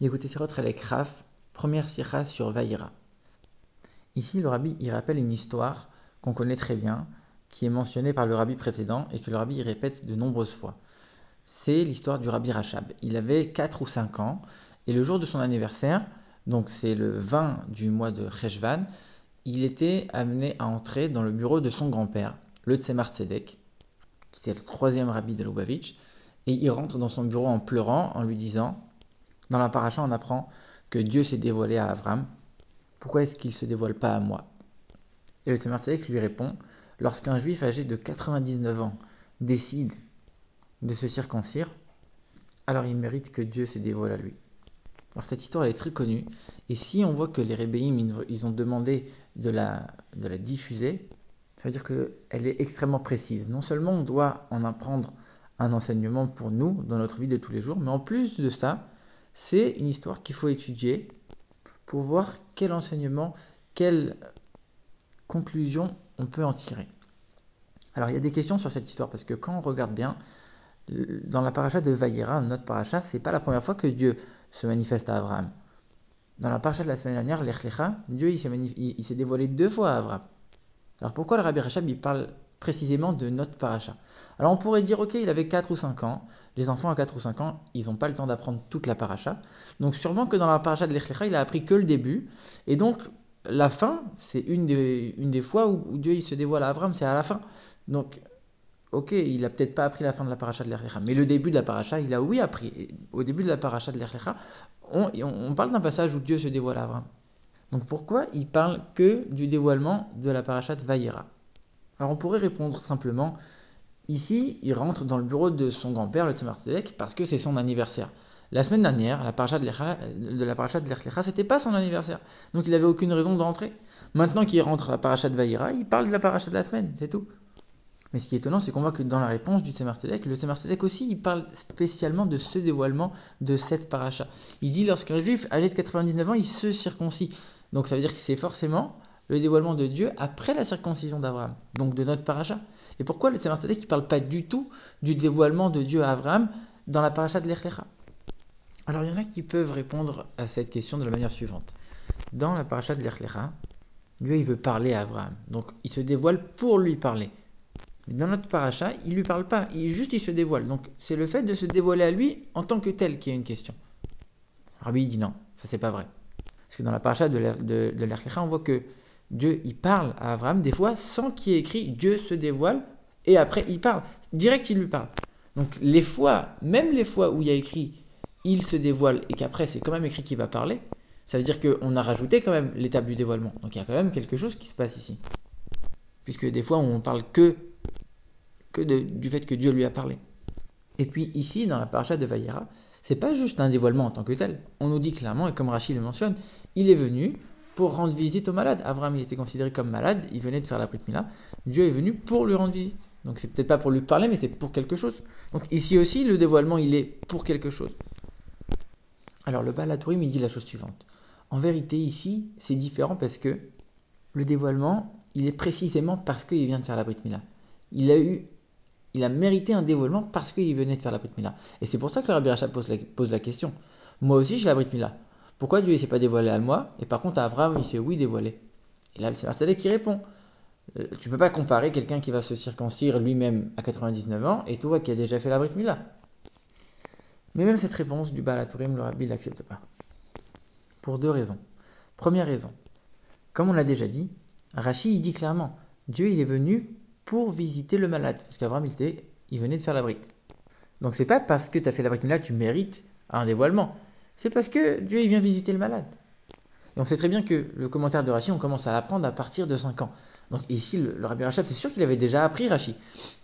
Écoutez Sirot Relek Raf, première sira sur Vaïra. Ici, le rabbi il rappelle une histoire qu'on connaît très bien, qui est mentionnée par le rabbi précédent et que le rabbi répète de nombreuses fois. C'est l'histoire du rabbi Rachab. Il avait 4 ou 5 ans et le jour de son anniversaire, donc c'est le 20 du mois de Cheshvan, il était amené à entrer dans le bureau de son grand-père, le Tzemar Tzedek, qui était le troisième rabbi de Lubavitch, et il rentre dans son bureau en pleurant, en lui disant dans la paracha, on apprend que Dieu s'est dévoilé à Avram. Pourquoi est-ce qu'il ne se dévoile pas à moi? Et le Tzemar lui répond Lorsqu'un juif âgé de 99 ans décide de se circoncire, alors il mérite que Dieu se dévoile à lui. Alors cette histoire elle est très connue, et si on voit que les Rébéim ils ont demandé de la, de la diffuser, ça veut dire qu'elle est extrêmement précise. Non seulement on doit en apprendre un enseignement pour nous dans notre vie de tous les jours, mais en plus de ça, c'est une histoire qu'il faut étudier pour voir quel enseignement, quelle conclusion on peut en tirer. Alors il y a des questions sur cette histoire parce que quand on regarde bien, dans la paracha de Vaïra, notre paracha, c'est pas la première fois que Dieu se manifeste à Abraham. Dans la paracha de la semaine dernière, l'Echlecha, Dieu il s'est dévoilé deux fois à Abraham. Alors pourquoi le Rabbi Rachab il parle précisément de notre paracha. Alors on pourrait dire, ok, il avait 4 ou 5 ans, les enfants à 4 ou 5 ans, ils n'ont pas le temps d'apprendre toute la paracha, donc sûrement que dans la paracha de l'Echlecha, il a appris que le début, et donc la fin, c'est une des, fois où, Dieu se dévoile à Abraham, c'est à la fin. Donc, ok, il a peut-être pas appris la fin de la paracha de l'Echlecha, mais le début de la paracha, il a oui appris. Au début de la paracha de l'Echlecha, on, on, parle d'un passage où Dieu se dévoile à Abraham. Donc pourquoi il parle que du dévoilement de la paracha de Vaïra alors on pourrait répondre simplement, ici, il rentre dans le bureau de son grand-père, le Tzemar parce que c'est son anniversaire. La semaine dernière, la paracha de, de la paracha de pas son anniversaire. Donc il n'avait aucune raison d'entrer. Maintenant qu'il rentre à la paracha de Vaïra, il parle de la paracha de la semaine, c'est tout. Mais ce qui est étonnant, c'est qu'on voit que dans la réponse du Tzemar le Tzemar aussi, il parle spécialement de ce dévoilement de cette paracha. Il dit lorsqu'un juif âgé de 99 ans, il se circoncis. Donc ça veut dire que c'est forcément le dévoilement de Dieu après la circoncision d'Abraham, donc de notre paracha. Et pourquoi le Tzemar Tzedek ne parle pas du tout du dévoilement de Dieu à Abraham dans la paracha de l'Echlecha Alors il y en a qui peuvent répondre à cette question de la manière suivante. Dans la paracha de l'Echlecha, Dieu il veut parler à Abraham, donc il se dévoile pour lui parler. Mais dans notre paracha, il lui parle pas, il, juste il se dévoile. Donc c'est le fait de se dévoiler à lui en tant que tel qui est une question. Rabbi dit non, ça c'est pas vrai. Parce que dans la paracha de l'Echlecha, on voit que Dieu, il parle à Abraham des fois sans qu'il ait écrit Dieu se dévoile et après il parle. Direct, il lui parle. Donc les fois, même les fois où il y a écrit il se dévoile et qu'après c'est quand même écrit qu'il va parler, ça veut dire qu'on a rajouté quand même l'étape du dévoilement. Donc il y a quand même quelque chose qui se passe ici. Puisque des fois on parle que, que du fait que Dieu lui a parlé. Et puis ici, dans la paracha de Vaïra, c'est pas juste un dévoilement en tant que tel. On nous dit clairement, et comme Rachid le mentionne, il est venu pour rendre visite aux malades. Abraham, il était considéré comme malade, il venait de faire la Mila. Dieu est venu pour lui rendre visite. Donc c'est peut-être pas pour lui parler, mais c'est pour quelque chose. Donc ici aussi, le dévoilement, il est pour quelque chose. Alors le Balatourim, il dit la chose suivante. En vérité, ici, c'est différent parce que le dévoilement, il est précisément parce qu'il vient de faire la Mila. Il a eu, il a mérité un dévoilement parce qu'il venait de faire la Mila. Et c'est pour ça que le Rabbi Rachab pose la, pose la question. Moi aussi, j'ai la Mila. Pourquoi Dieu ne s'est pas dévoilé à moi et par contre à Abraham il s'est oui dévoilé Et là c'est Marcel qui répond. Euh, tu peux pas comparer quelqu'un qui va se circoncire lui-même à 99 ans et toi qui as déjà fait la Brit Mila. Mais même cette réponse du Baal le Rabbi l'accepte pas. Pour deux raisons. Première raison, comme on l'a déjà dit, Rachid dit clairement, Dieu il est venu pour visiter le malade, parce qu'Abraham il, il venait de faire la Brit. Donc c'est pas parce que tu as fait la Brit Mila tu mérites un dévoilement. C'est parce que Dieu vient visiter le malade. Et on sait très bien que le commentaire de Rachi, on commence à l'apprendre à partir de 5 ans. Donc ici, le, Rabbi Rachab, c'est sûr qu'il avait déjà appris Rachi.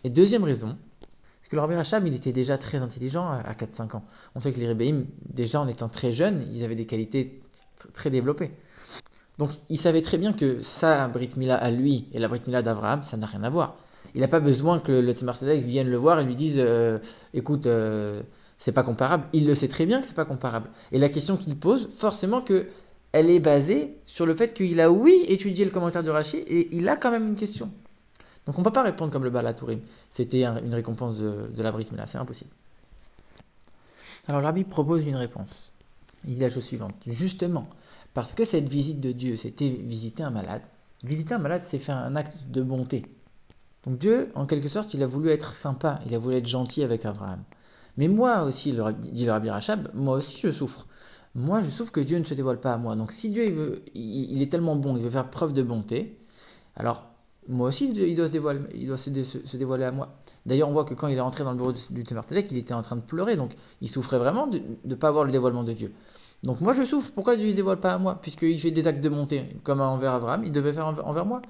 Et deuxième raison, c'est que le Rabbi Rachab, il était déjà très intelligent à, 4-5 ans. On sait que les Rebbeim, déjà en étant très jeunes, ils avaient des qualités très développées. Donc il savait très bien que sa Brit Mila à lui et la Brit Mila d'Abraham, ça n'a rien à voir. Il n'a pas besoin que le Tzemar vienne le voir et lui dise euh, écoute, euh, c'est pas comparable. Il le sait très bien que c'est pas comparable. Et la question qu'il pose, forcément que elle est basée sur le fait qu'il a oui étudié le commentaire de Rachid et il a quand même une question. Donc on peut pas répondre comme le Balatourim. C'était une récompense de, la Brit là, c'est impossible. Alors l'Arabie propose une réponse. Il dit la chose suivante. Justement, parce que cette visite de Dieu, c'était visiter un malade, visiter un malade, c'est faire un acte de bonté. Donc Dieu, en quelque sorte, il a voulu être sympa, il a voulu être gentil avec Abraham. Mais moi aussi, dit le Rabbi Rachab, moi aussi je souffre. Moi, je souffre que Dieu ne se dévoile pas à moi. Donc si Dieu il, est tellement bon, il veut faire preuve de bonté, alors moi aussi il doit se dévoiler, à moi. D'ailleurs, on voit que quand il est rentré dans le bureau du Tzemmertelek, il était en train de pleurer, donc il souffrait vraiment de ne pas avoir le dévoilement de Dieu. Donc moi je souffre, pourquoi Dieu ne se dévoile pas à moi? Puisqu'il fait des actes de bonté, comme envers Abraham, il devait faire envers moi.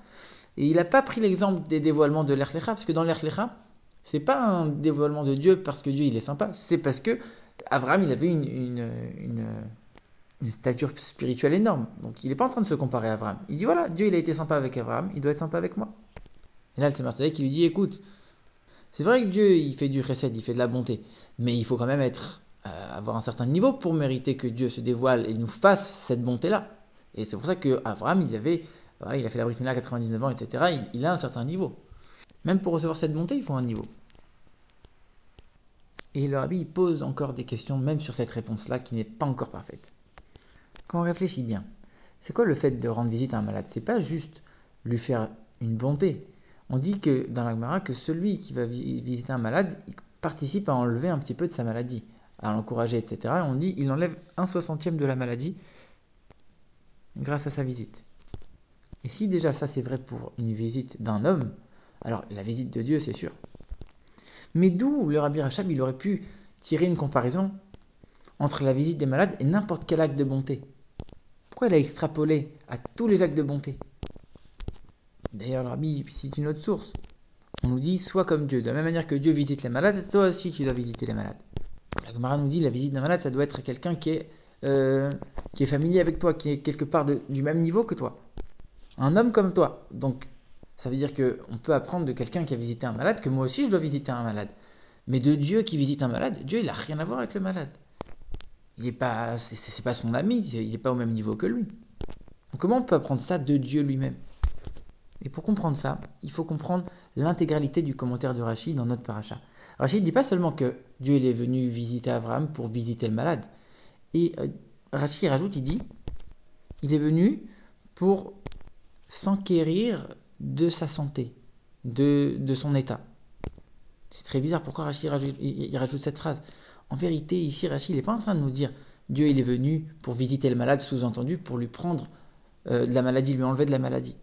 Et il n'a pas pris l'exemple des dévoilements de l'Erlecha, parce que dans l'Erlecha, c'est pas un dévoilement de Dieu parce que Dieu il est sympa, c'est parce que Abraham il avait une, une, une, stature spirituelle énorme. Donc il n'est pas en train de se comparer à Abraham. Il dit voilà, Dieu il a été sympa avec Abraham, il doit être sympa avec moi. Et là le Seigneur qui lui dit écoute, c'est vrai que Dieu il fait du recette, il fait de la bonté, mais il faut quand même être euh, avoir un certain niveau pour mériter que Dieu se dévoile et nous fasse cette bonté-là. Et c'est pour ça que Abraham, il avait, voilà, il a fait la Brit à 99 ans, etc. Il, a un certain niveau. Même pour recevoir cette bonté, il faut un niveau. Et le rabbi pose encore des questions, même sur cette réponse-là, qui n'est pas encore parfaite. Quand on réfléchit bien, c'est quoi le fait de rendre visite à un malade? C'est pas juste lui faire une bonté. On dit que dans la Gemara que celui qui va visiter un malade il participe à enlever un petit peu de sa maladie à l'encourager, etc. Et on dit il enlève un soixantième de la maladie grâce à sa visite. Et si déjà ça c'est vrai pour une visite d'un homme, alors la visite de Dieu c'est sûr. Mais d'où le Rabbi Rachab il aurait pu tirer une comparaison entre la visite des malades et n'importe quel acte de bonté? Pourquoi il a extrapolé à tous les actes de bonté? D'ailleurs, le Rabbi cite une autre source. On nous dit sois comme Dieu. De la même manière que Dieu visite les malades, toi aussi tu dois visiter les malades. La Gemara nous dit la visite d'un malade, ça doit être quelqu'un qui est, euh, qui est familier avec toi, qui est quelque part du même niveau que toi. Un homme comme toi. Donc, ça veut dire qu'on peut apprendre de quelqu'un qui a visité un malade que moi aussi je dois visiter un malade. Mais de Dieu qui visite un malade, Dieu il n'a rien à voir avec le malade. Il n'est pas, c'est pas son ami, il n'est pas au même niveau que lui. Donc comment on peut apprendre ça de Dieu lui-même? Et pour comprendre ça, il faut comprendre l'intégralité du commentaire de Rachid dans notre paracha. Rachid ne dit pas seulement que Dieu est venu visiter Abraham pour visiter le malade. Et euh, Rachid rajoute, il dit, il est venu pour s'enquérir de sa santé, de, de son état. C'est très bizarre, pourquoi Rachid rajoute, il, rajoute cette phrase? En vérité, ici, Rachid n'est pas en train de nous dire Dieu il est venu pour visiter le malade, sous-entendu, pour lui prendre euh, de la maladie, lui enlever de la maladie.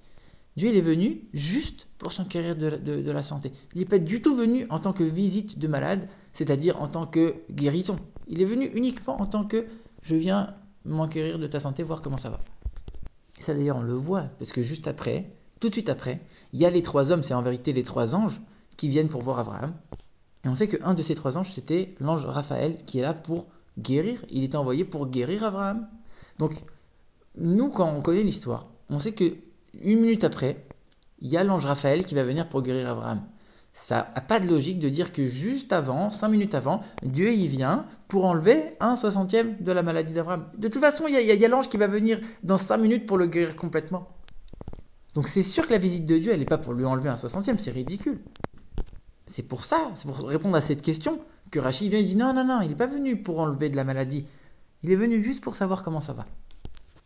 Dieu il est venu juste pour s'enquérir de, la santé. Il n'est pas du tout venu en tant que visite de malade, c'est-à-dire en tant que guérison. Il est venu uniquement en tant que je viens m'enquérir de ta santé, voir comment ça va. Et ça d'ailleurs on le voit, parce que juste après, tout de suite après, il y a les trois hommes, c'est en vérité les trois anges, qui viennent pour voir Abraham. Et on sait qu'un de ces trois anges, c'était l'ange Raphaël, qui est là pour guérir. Il était envoyé pour guérir Abraham. Donc, nous, quand on connaît l'histoire, on sait que une minute après, il y a l'ange Raphaël qui va venir pour guérir Abraham. Ça n'a pas de logique de dire que juste avant, cinq minutes avant, Dieu y vient pour enlever un soixantième de la maladie d'Abraham. De toute façon, il y a, l'ange qui va venir dans cinq minutes pour le guérir complètement. Donc c'est sûr que la visite de Dieu, elle n'est pas pour lui enlever un soixantième, c'est ridicule. C'est pour ça, c'est pour répondre à cette question que Rachid vient et dit non, non, non, il n'est pas venu pour enlever de la maladie. Il est venu juste pour savoir comment ça va.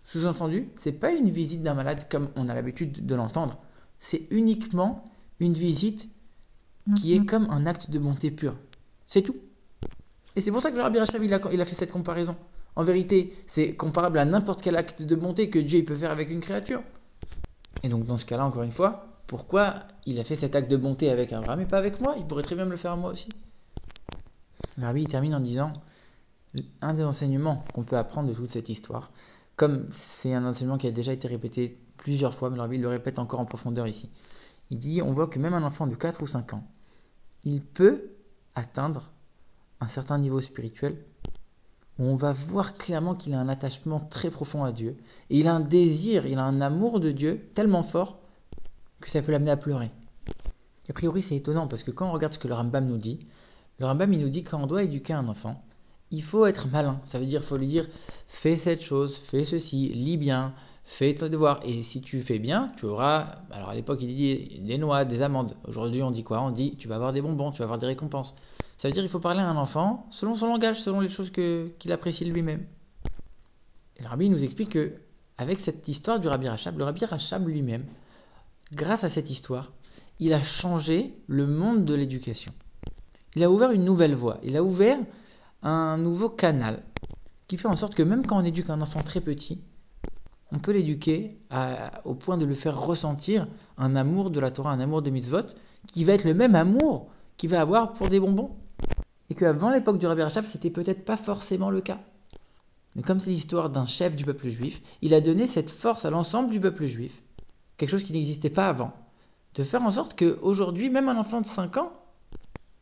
Sous-entendu, c'est pas une visite d'un malade comme on a l'habitude de l'entendre. C'est uniquement une visite qui est mhm. comme un acte de bonté pure. C'est tout. Et c'est pour ça que le Rabbi Rachav, il a, fait cette comparaison. En vérité, c'est comparable à n'importe quel acte de bonté que Dieu peut faire avec une créature. Et donc dans ce cas-là, encore une fois, pourquoi il a fait cet acte de bonté avec Abraham et pas avec moi? Il pourrait très bien me le faire à moi aussi. Le Rabbi termine en disant un des enseignements qu'on peut apprendre de toute cette histoire, comme c'est un enseignement qui a déjà été répété plusieurs fois, mais le il le répète encore en profondeur ici. Il dit, on voit que même un enfant de 4 ou 5 ans, il peut atteindre un certain niveau spirituel on va voir clairement qu'il a un attachement très profond à Dieu. Et il a un désir, il a un amour de Dieu tellement fort que ça peut l'amener à pleurer. a priori, c'est étonnant parce que quand on regarde ce que le Rambam nous dit, le Rambam il nous dit qu'on doit éduquer un enfant, il faut être malin. Ça veut dire, faut lui dire, fais cette chose, fais ceci, lis bien, fais ton devoir. Et si tu fais bien, tu auras, alors à l'époque il dit des noix, des amandes. Aujourd'hui on dit quoi? On dit, tu vas avoir des bonbons, tu vas avoir des récompenses. Ça veut dire, il faut parler à un enfant selon son langage, selon les choses qu'il apprécie lui-même. Et le rabbi nous explique que avec cette histoire du rabbi Rachab, le rabbi Rachab lui-même, grâce à cette histoire, il a changé le monde de l'éducation. Il a ouvert une nouvelle voie, il a ouvert un nouveau canal qui fait en sorte que même quand on éduque un enfant très petit, on peut l'éduquer au point de le faire ressentir un amour de la Torah, un amour de mitzvot, qui va être le même amour qu'il va avoir pour des bonbons. Et qu'avant l'époque du Rabbi Rachab, c'était peut-être pas forcément le cas. Mais comme c'est l'histoire d'un chef du peuple juif, il a donné cette force à l'ensemble du peuple juif, quelque chose qui n'existait pas avant, de faire en sorte qu'aujourd'hui, même un enfant de 5 ans,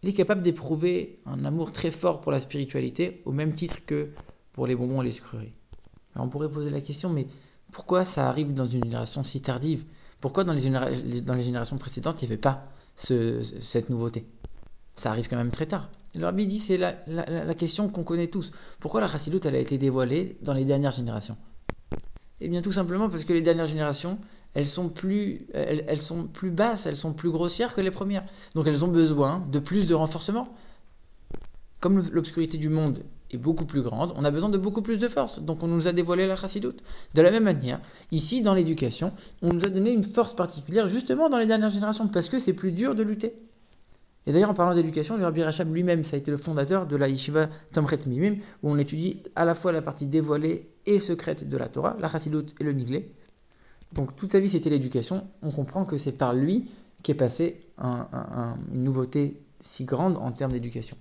il est capable d'éprouver un amour très fort pour la spiritualité, au même titre que pour les bonbons et les sucreries. Alors on pourrait poser la question, mais pourquoi ça arrive dans une génération si tardive? Pourquoi dans les, dans les, générations précédentes, il n'y avait pas cette nouveauté? Ça arrive quand même très tard. Le rabbi dit, c'est la, question qu'on connaît tous. Pourquoi la chassidoute, elle a été dévoilée dans les dernières générations? Eh bien tout simplement parce que les dernières générations, elles sont, plus, elles sont plus basses, elles sont plus grossières que les premières. Donc elles ont besoin de plus de renforcement. Comme l'obscurité du monde est beaucoup plus grande, on a besoin de beaucoup plus de force. Donc on nous a dévoilé la chassidoute. De la même manière, ici dans l'éducation, on nous a donné une force particulière justement dans les dernières générations parce que c'est plus dur de lutter. Et d'ailleurs, en parlant d'éducation, le Rabbi Rachab lui-même, ça a été le fondateur de la Yeshiva Tomret Mimim, où on étudie à la fois la partie dévoilée et secrète de la Torah, la chassidoute et le niglé. Donc toute sa vie, c'était l'éducation. On comprend que c'est par lui qu'est passée une nouveauté si grande en termes d'éducation.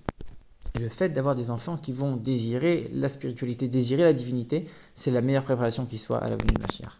Le fait d'avoir des enfants qui vont désirer la spiritualité, désirer la divinité, c'est la meilleure préparation qui soit à la venue de Mashiach.